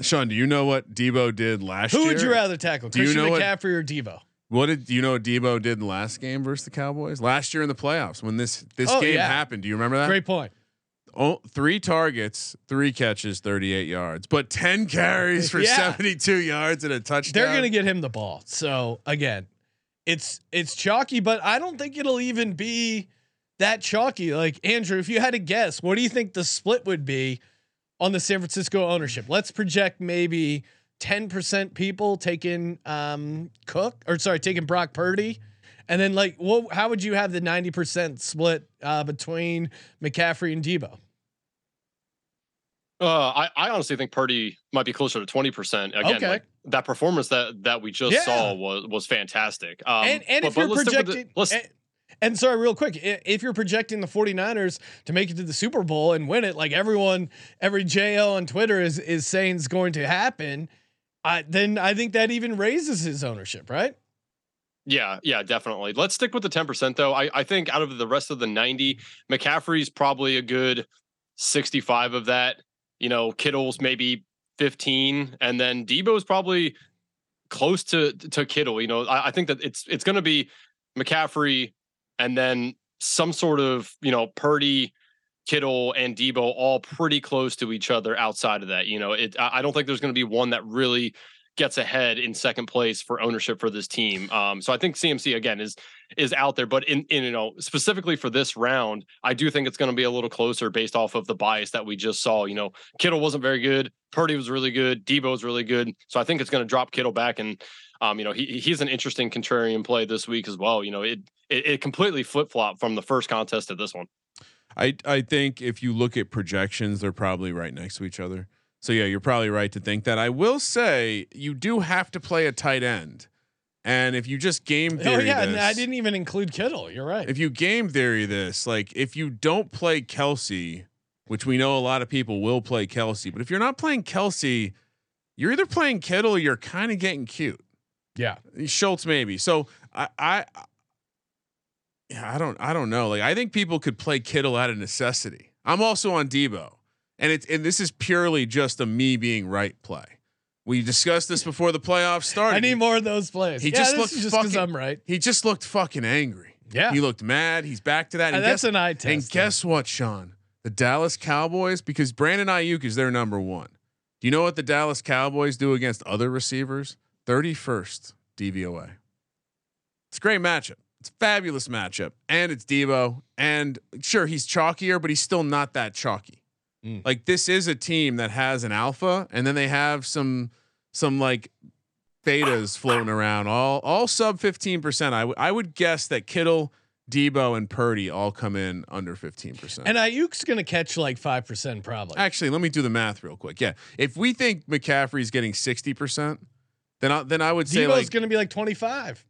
Sean, do you know what Deebo did last Who year? would you rather tackle, Do you Christian know what- McCaffrey or Deebo? What did you know what Deebo did in the last game versus the Cowboys last year in the playoffs when this this Oh, game yeah. happened? Do you remember that? Great point. Oh, three targets, three catches, 38 yards, but 10 carries for Yeah. 72 yards and a touchdown. They're going to get him the ball. So again, it's it's chalky, but I don't think it'll even be that chalky. Like Andrew, if you had to guess, what do you think the split would be on the San Francisco ownership? Let's project maybe 10% people taking um Cook or sorry, taking Brock Purdy. And then like what how would you have the 90% split uh between McCaffrey and Deebo? Uh, I, I honestly think Purdy might be closer to twenty percent. Again, Okay. like, that performance that that we just Yeah. saw was was fantastic. Um, and and but- if but you're let's stick with the- projecting and, and sorry real quick if you're projecting the 49ers to make it to the super bowl and win it like everyone every JL on twitter is is saying is going to happen I, then i think that even raises his ownership right Yeah, yeah, definitely. Let's stick with the 10% though. I, I think out of the rest of the 90, McCaffrey's probably a good 65 of that. You know, Kittle's maybe 15, and then Deebo's probably close to to Kittle. You know, I, I think that it's it's gonna be McCaffrey and then some sort of, you know, Purdy, Kittle, and Deebo all pretty close to each other outside of that. You know, it I don't think there's gonna be one that really gets ahead in second place for ownership for this team. Um, so I think CMC again is is out there, but in, in you know specifically for this round, I do think it's going to be a little closer based off of the bias that we just saw. You know, Kittle wasn't very good, Purdy was really good, Deebo was really good, so I think it's going to drop Kittle back, and um, you know he he's an interesting contrarian play this week as well. You know, it it, it completely flip flop from the first contest to this one. I I think if you look at projections, they're probably right next to each other. So yeah, you're probably right to think that. I will say you do have to play a tight end, and if you just game theory this, oh theory yeah and this, i didn't even include kittle you're right if you game theory this, like if you don't play Kelce, which we know a lot of people will play Kelce, but if you're not playing Kelce, you're either playing Kittle or you're kind of getting cute. yeah Schultz maybe. So I I yeah, I don't I don't know. Like I think people could play Kittle out of necessity. I'm also on Deebo. And it's and this is purely just a me being right play. We discussed this before the playoffs started. i need more of those plays He Yeah, just looked just fucking- i'm right He just looked fucking angry. Yeah. He looked mad. He's back to that. And And that's guess, an eye test And guess what, Sean? The Dallas Cowboys, because Brandon Aiyuk is their number one. Do you know what the Dallas Cowboys do against other receivers? 31st DVOA. It's a great matchup. It's a fabulous matchup. And it's Deebo. And sure, he's chalkier, but he's still not that chalky. Mm. Like this is a team that has an alpha, and then they have some some like betas floating around, all all sub 15%. I would I would guess that Kittle, Deebo, and Purdy all come in under 15%. and aiyuk's gonna catch like 5% probably Actually, let me do the math real quick. Yeah. If we think McCaffrey's getting 60%, then I, then I would say Deebo's like gonna be like 25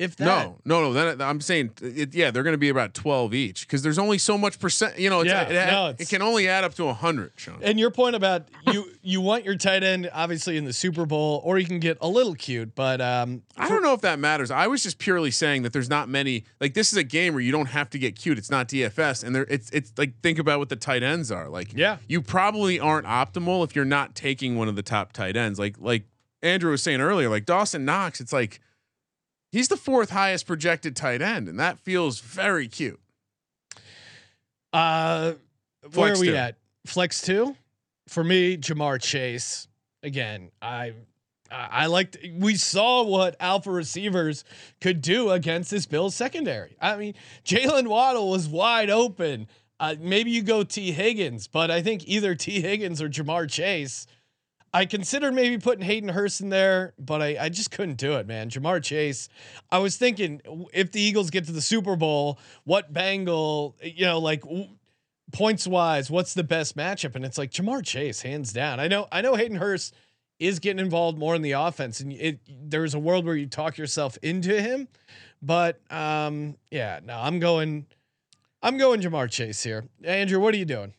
if that no, no, no. Then I'm saying, it, yeah, they're going to be about 12 each because there's only so much percent. You know, it's, Yeah, it, it, no, it can only add up to 100. Sean. And your point about you you want your tight end obviously in the Super Bowl, or you can get a little cute, but um, I don't know if that matters. I was just purely saying that there's not many. Like this is a game where you don't have to get cute. It's not DFS, and there it's it's like think about what the tight ends are. Like Yeah. you probably aren't optimal if you're not taking one of the top tight ends. Like like Andrew was saying earlier, like Dawson Knox. It's like he's the fourth highest projected tight end, and that feels very cute. uh, where are we two. at? Flex two for me, Ja'Marr Chase. Again, I I I liked. We saw what alpha receivers could do against this Bills secondary. I mean, Jaylen Waddle was wide open. Uh, maybe you go Tee Higgins, but I think either Tee Higgins or Ja'Marr Chase. I considered maybe putting Hayden Hurst in there, but I, I just couldn't do it, man. Ja'Marr Chase. I was thinking if the Eagles get to the Super Bowl, what Bengal, you know, like w- points wise, what's the best matchup? And it's like Ja'Marr Chase, hands down. I know, I know Hayden Hurst is getting involved more in the offense, and it there's a world where you talk yourself into him, but um, yeah, no, I'm going, I'm going Ja'Marr Chase here. Andrew, what are you doing?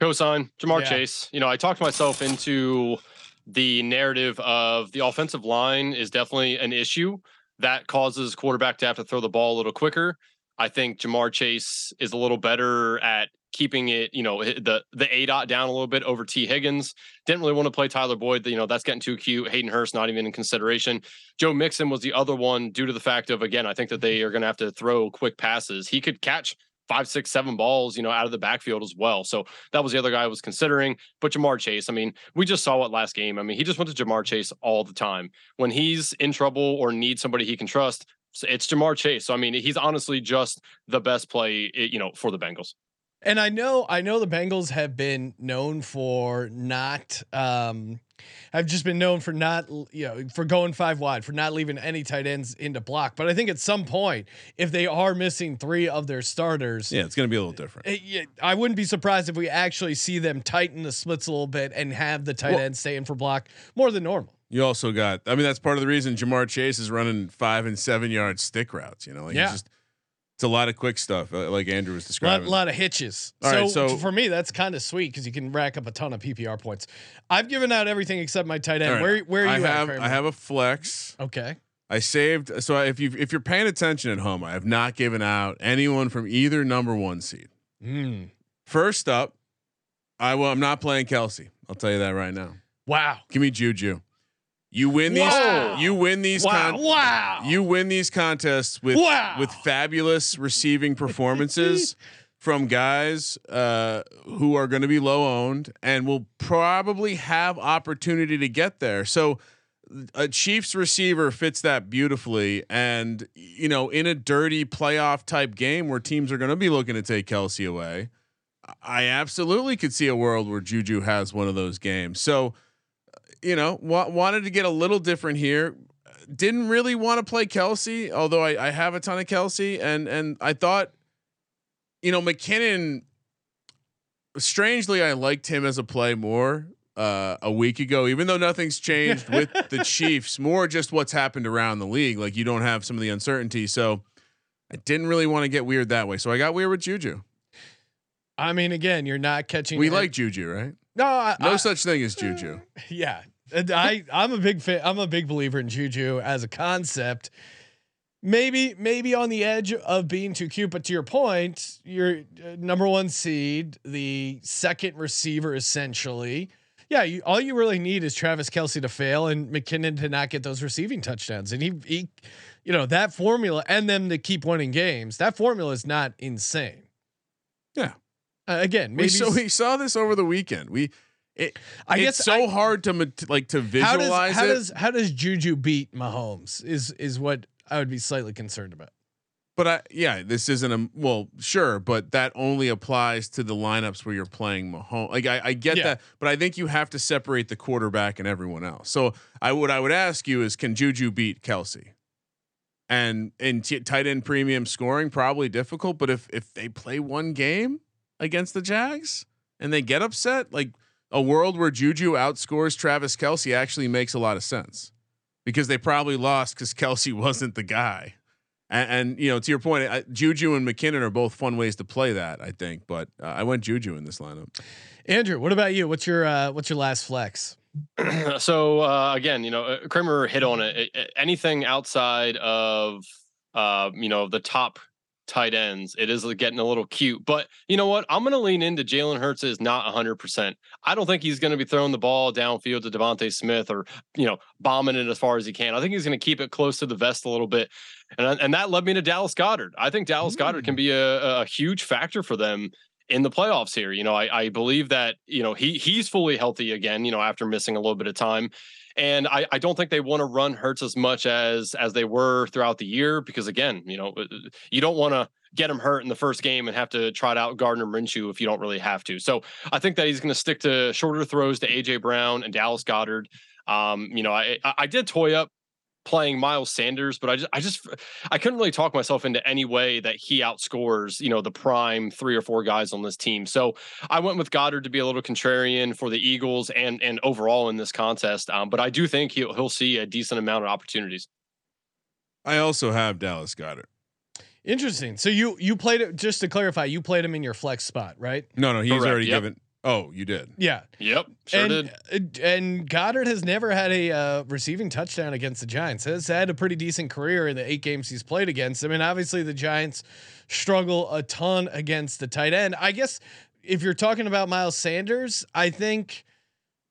Cosign, Ja'Marr Yeah. Chase. You know, I talked myself into the narrative of the offensive line is definitely an issue that causes quarterback to have to throw the ball a little quicker. I think Ja'Marr Chase is a little better at keeping it, you know, the the A dot down a little bit over Tee Higgins. Didn't really want to play Tyler Boyd. You know, that's getting too cute. Hayden Hurst not even in consideration. Joe Mixon was the other one due to the fact of again, I think that they are going to have to throw quick passes. He could catch five, six, seven balls, you know, out of the backfield as well. So that was the other guy I was considering. But Ja'Marr Chase, I mean, we just saw it last game. I mean, he just went to Ja'Marr Chase all the time. When he's in trouble or needs somebody he can trust, it's Ja'Marr Chase. So I mean, he's honestly just the best play, you know, for the Bengals. And I know, I know the Bengals have been known for not, um, have just been known for not, you know, for going five wide, for not leaving any tight ends into block. But I think at some point, if they are missing three of their starters, Yeah, it's going to be a little different. yeah, I wouldn't be surprised if we actually see them tighten the splits a little bit and have the tight Well- end stay in for block more than normal. You also got, I mean, that's part of the reason Ja'Marr Chase is running five and seven yard stick routes. You know, like Yeah. just it's a lot of quick stuff, uh, like Andrew was describing. A lot, lot of hitches. All so, right, so- for me, that's kind of sweet because you can rack up a ton of PPR points. I've given out everything except my tight end. Right, Where where are I you have, at? Kramer? I have a flex. Okay. I saved. So if you if you're paying attention at home, I have not given out anyone from either number one seed. Mm. First up, I will. I'm not playing Kelce. I'll tell you that right now. Wow. Give me Juju. You win these. Wow. You win these. Wow. Con- wow. You win these contests with Wow. with fabulous receiving performances from guys uh, who are going to be low owned and will probably have opportunity to get there. So a Chiefs receiver fits that beautifully. And you know, in a dirty playoff type game where teams are going to be looking to take Kelce away, I absolutely could see a world where Juju has one of those games. So you know, wa- wanted to get a little different here. Didn't really want to play Kelce, although I, I have a ton of Kelce, and and I thought, you know, McKinnon. Strangely, I liked him as a play more uh, a week ago, even though nothing's changed with the Chiefs. More just what's happened around the league. Like you don't have some of the uncertainty, so I didn't really want to get weird that way. So I got weird with Juju. I mean, again, you're not catching. We like Juju, right? No, I, No I- such thing as Juju. Yeah, And I I'm a big fan. I'm a big believer in Juju as a concept. Maybe maybe on the edge of being too cute, but to your point, you're uh, number one seed, the second receiver essentially. Yeah, you, all you really need is Travis Kelce to fail and McKinnon to not get those receiving touchdowns, and he he, you know that formula and them to keep winning games. That formula is not insane. Yeah. Uh, again, We so we saw this over the weekend. We it, I it's guess so I- hard to like to how visualize does how it. does how does Juju beat Mahomes? Is is what I would be slightly concerned about. but I yeah, this isn't a well, sure, but that only applies to the lineups where you're playing Mahomes. Like I, I get Yeah. that, but I think you have to separate the quarterback and everyone else. So I would I would ask you is can Juju beat Kelce? And in t- tight end premium scoring probably difficult, but if if they play one game against the Jags and they get upset, like a world where Juju outscores Travis Kelce actually makes a lot of sense because they probably lost because Kelce wasn't the guy. And, and you know, to your point, I, Juju and McKinnon are both fun ways to play that. I think, but uh, I went Juju in this lineup. Andrew, what about you? What's your uh, what's your last flex? so uh, again, you know, uh, Kramer hit on it. A- a- Anything outside of uh, you know the top tight ends, it is uh, getting a little cute. But you know what? I'm going to lean into Jalen Hurts is not 100. percent I don't think he's going to be throwing the ball downfield to DeVonta Smith or you know bombing it as far as he can. I think he's going to keep it close to the vest a little bit, and and that led me to Dallas Goedert. I think Dallas Goedert can mm. be a, a huge factor for them in the playoffs here. You know, I, I believe that, you know, he he's fully healthy again, you know, after missing a little bit of time. And I, I don't think they want to run Hurts as much as as they were throughout the year because again, you know, uh, you don't want to get him hurt in the first game and have to trot out Gardner Minshew if you don't really have to. So I think that he's going to stick to shorter throws to AJ Brown and Dallas Goedert. Um, you know, I I I did toy up playing Miles Sanders, but I just I just I couldn't really talk myself into any way that he outscores, you know, the prime three or four guys on this team. So I went with Goedert to be a little contrarian for the Eagles and and overall in this contest. Um, but I do think he'll he'll see a decent amount of opportunities. I also have Dallas Goedert. Interesting. So you you played it just to clarify, you played him in your flex spot, right? No, no, he's Correct, already yep. given. Oh, you did. Yeah. Yep, sure and, did. uh, And Goedert has never had a uh, receiving touchdown against the Giants. Has had a pretty decent career in the eight games he's played against. I mean, obviously the Giants struggle a ton against the tight end. I guess if you're talking about Miles Sanders, I think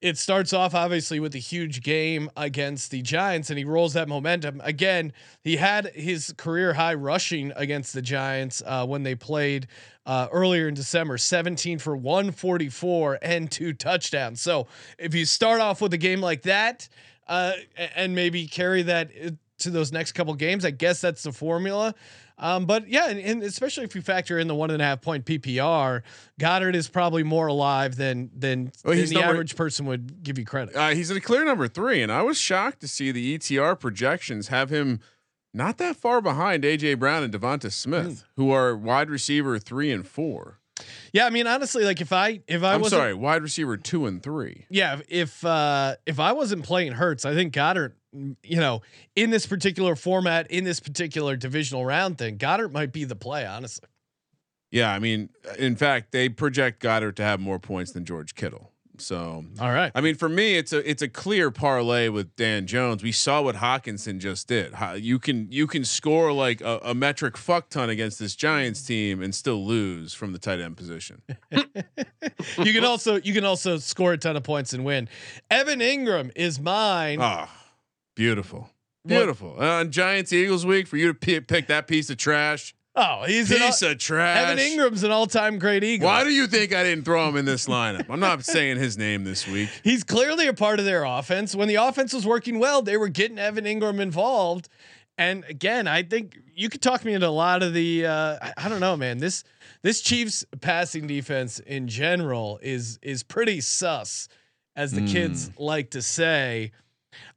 it starts off obviously with a huge game against the Giants and he rolls that momentum. Again, he had his career high rushing against the Giants uh, when they played uh, earlier in December 17 for 144 and two touchdowns. So if you start off with a game like that uh, and maybe carry that uh, to those next couple games, I guess that's the formula. Um, but yeah, and, and especially if you factor in the one and a half point PPR, Goedert is probably more alive than than, Well, than the number- average person would give you credit. Uh, he's a clear number three, and I was shocked to see the ETR projections have him not that far behind AJ Brown and Devonta Smith, who are wide receiver three and four. Yeah, I mean honestly, like if I if I I'm was sorry, wide receiver two and three. yeah, if uh if I wasn't playing Hurts, I think Goedert, mm, you know, in this particular format, in this particular divisional round thing, Goedert might be the play, honestly. Yeah, I mean, in fact, they project Goedert to have more points than George Kittle. So, All right. I mean, for me, it's a it's a clear parlay with Dan Jones. We saw what Hockenson just did. You can you can score like a, a metric fuck ton against this Giants team and still lose from the tight end position. you can also you can also score a ton of points and win. Evan Engram is mine. Ah, beautiful, beautiful. Uh, on Giants Eagles week for you to p- pick that piece of trash. Oh, he's an, Piece of trash. Evan Engram's an all-time great Eagle. Why do you think I didn't throw him in this lineup? I'm not saying his name this week. He's clearly a part of their offense. When the offense was working well, they were getting Evan Engram involved. And again, I think you could talk me into a lot of the. Uh, I- I don't know, man. This this Chiefs passing defense in general is is pretty sus, as the kids like to say.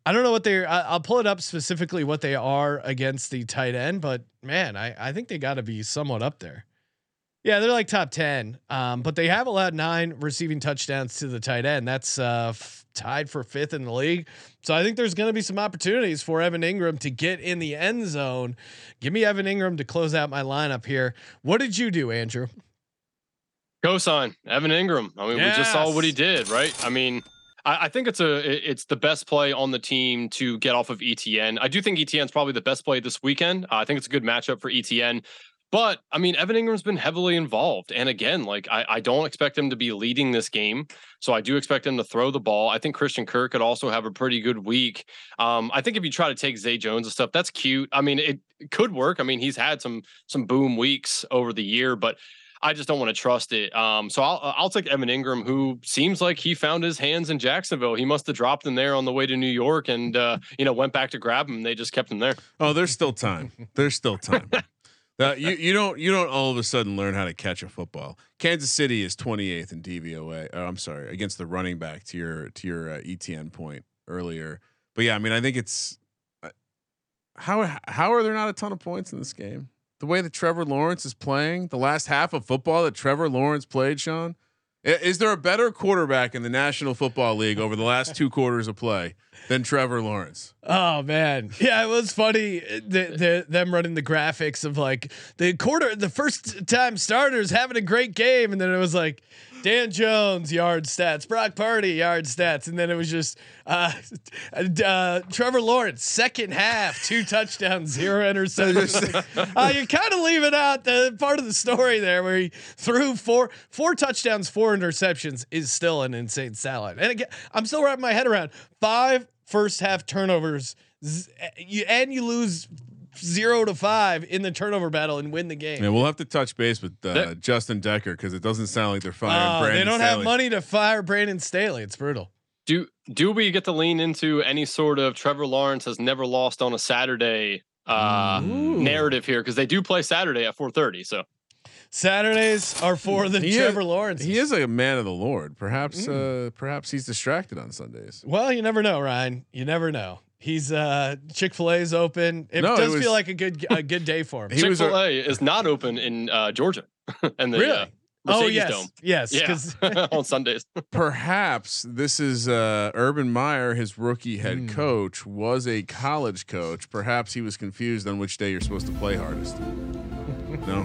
I don't know what they're. I- I'll pull it up specifically what they are against the tight end, but man, I I think they got to be somewhat up there. Yeah, they're like top 10. Um, but they have allowed nine receiving touchdowns to the tight end. That's uh, f- tied for fifth in the league. So I think there's going to be some opportunities for Evan Engram to get in the end zone. Give me Evan Engram to close out my lineup here. What did you do, Andrew? Cosign Evan Engram. I mean, we just saw what he did, right? I mean, I, I think it's a it's the best play on the team to get off of ETN. I do think ETN's probably the best play this weekend. Uh, I think it's a good matchup for ETN. But I mean, Evan Engram's been heavily involved, and again, like I, I don't expect him to be leading this game, so I do expect him to throw the ball. I think Christian Kirk could also have a pretty good week. Um, I think if you try to take Zay Jones and stuff, that's cute. I mean, it, it could work. I mean, he's had some some boom weeks over the year, but I just don't want to trust it. Um, so I'll I'll take Evan Engram, who seems like he found his hands in Jacksonville. He must have dropped them there on the way to New York, and uh, you know went back to grab him. They just kept him there. Oh, there's still time. There's still time. Uh, you you don't you don't all of a sudden learn how to catch a football. Kansas City is 28th in DVOA. Oh, I'm sorry, against the running back to your to your uh, ETN point earlier. But yeah, I mean, I think it's uh, how how are there not a ton of points in this game? The way that Trevor Lawrence is playing, the last half of football that Trevor Lawrence played, Sean. Is there a better quarterback in the National Football League over the last two quarters of play than Trevor Lawrence? Oh man, yeah, it was funny. The, the them running the graphics of like the quarter, the first time starters having a great game, and then it was like Dan Jones yard stats, Brock Purdy yard stats, and then it was just uh, uh, Trevor Lawrence second half, two touchdowns, zero interceptions. uh, you're kind of leaving out the part of the story there where he threw four four touchdowns, four interceptions is still an insane salad. And again, I'm still wrapping my head around five first half turnovers, and you lose zero to five in the turnover battle and win the game. Yeah, we'll have to touch base with uh, That- Justin Decker because it doesn't sound like they're firing. Oh, Brandon they don't have Staley. money to fire Brandon Staley. It's brutal. Do do we get to lean into any sort of Trevor Lawrence has never lost on a Saturday uh, narrative here because they do play Saturday at 4:30. So Saturdays are for the He Trevor Lawrence. He is a man of the Lord. Perhaps, uh, perhaps he's distracted on Sundays. Well, you never know, Ryan. You never know. He's uh Chick Fil A's open. It No, it does was- feel like a good a good day for him. Chick Fil A is not open in uh, Georgia, and the Really? uh, oh yes, Dome. yes. Yeah, 'cause- on Sundays. Perhaps this is uh, Urban Meyer, his rookie head Hmm. coach, was a college coach. Perhaps he was confused on which day you're supposed to play hardest. No,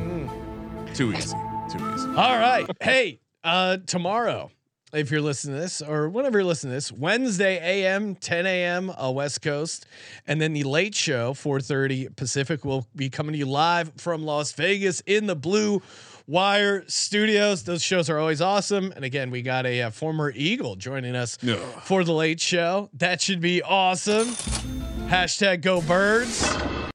too easy. Too easy. All right. Hey, uh, tomorrow, if you're listening to this or whenever you're listening to this, Wednesday AM, 10 a.m. Uh, West Coast, and then the late show, 4:30 Pacific, will be coming to you live from Las Vegas in the Blue Wire Studios. Those shows are always awesome. And again, we got a, uh former Eagle joining us Yeah. for the late show. That should be awesome. Hashtag Go Birds.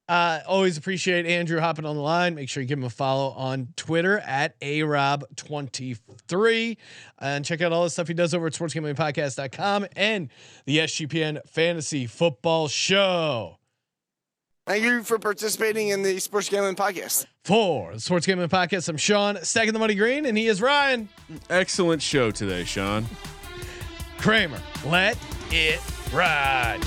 Uh, always appreciate Andrew hopping on the line. Make sure you give him a follow on Twitter at arob23 and check out all the stuff he does over at sportsgamblingpodcast.com and the SGPN Fantasy Football Show. Thank you for participating in the Sports Gambling Podcast. For the Sports Gambling Podcast, I'm Sean, stacking the money green, and he is Ryan Excellent show today, Sean. Kramer. Let it ride.